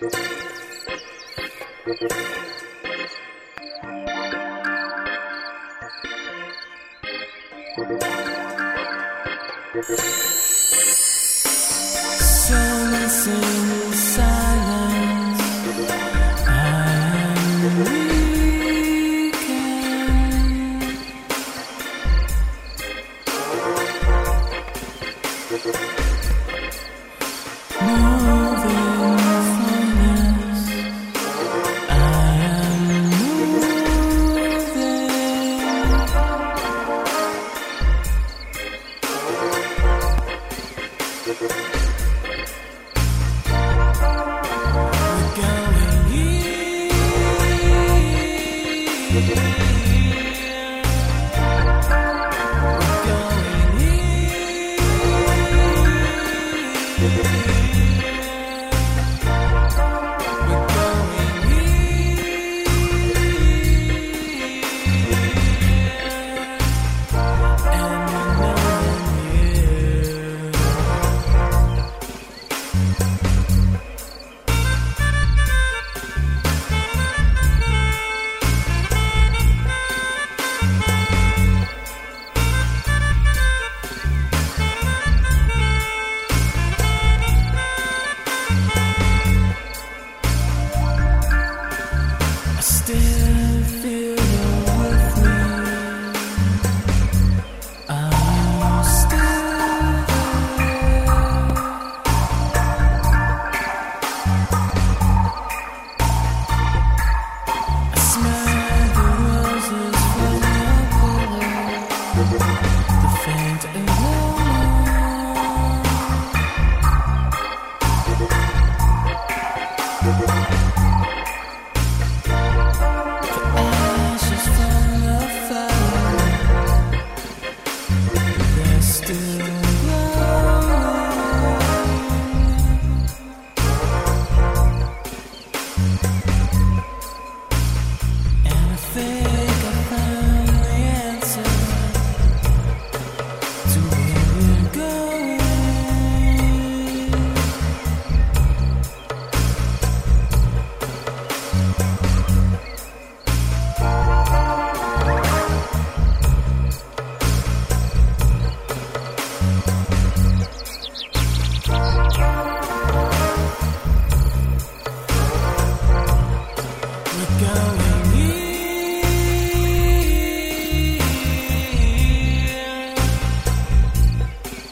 So listen.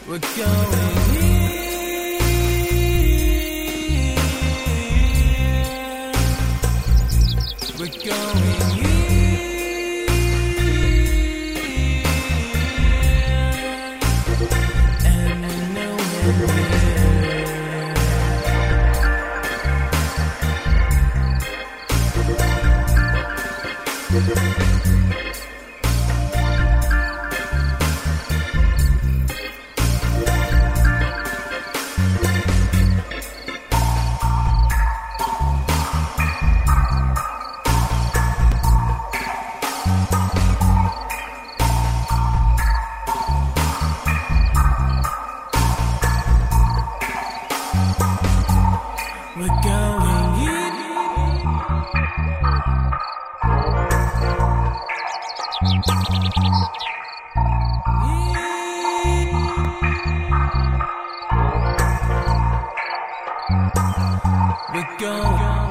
We're going We're going.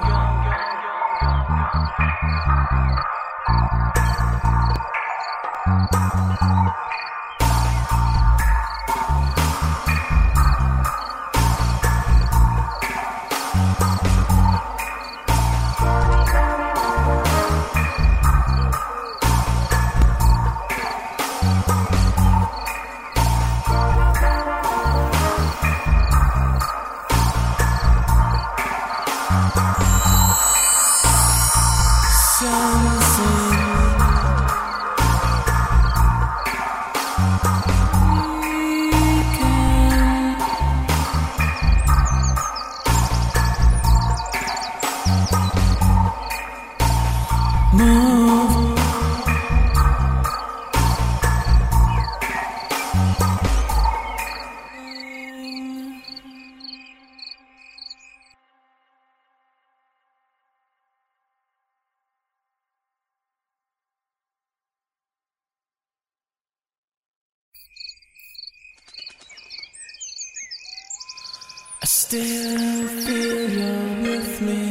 still feel you're with me?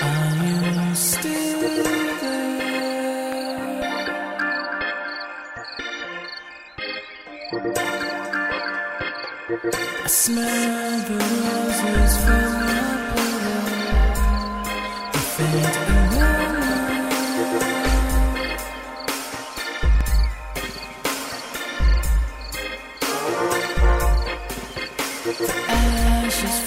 Are you still there? I smell the roses from your Ashes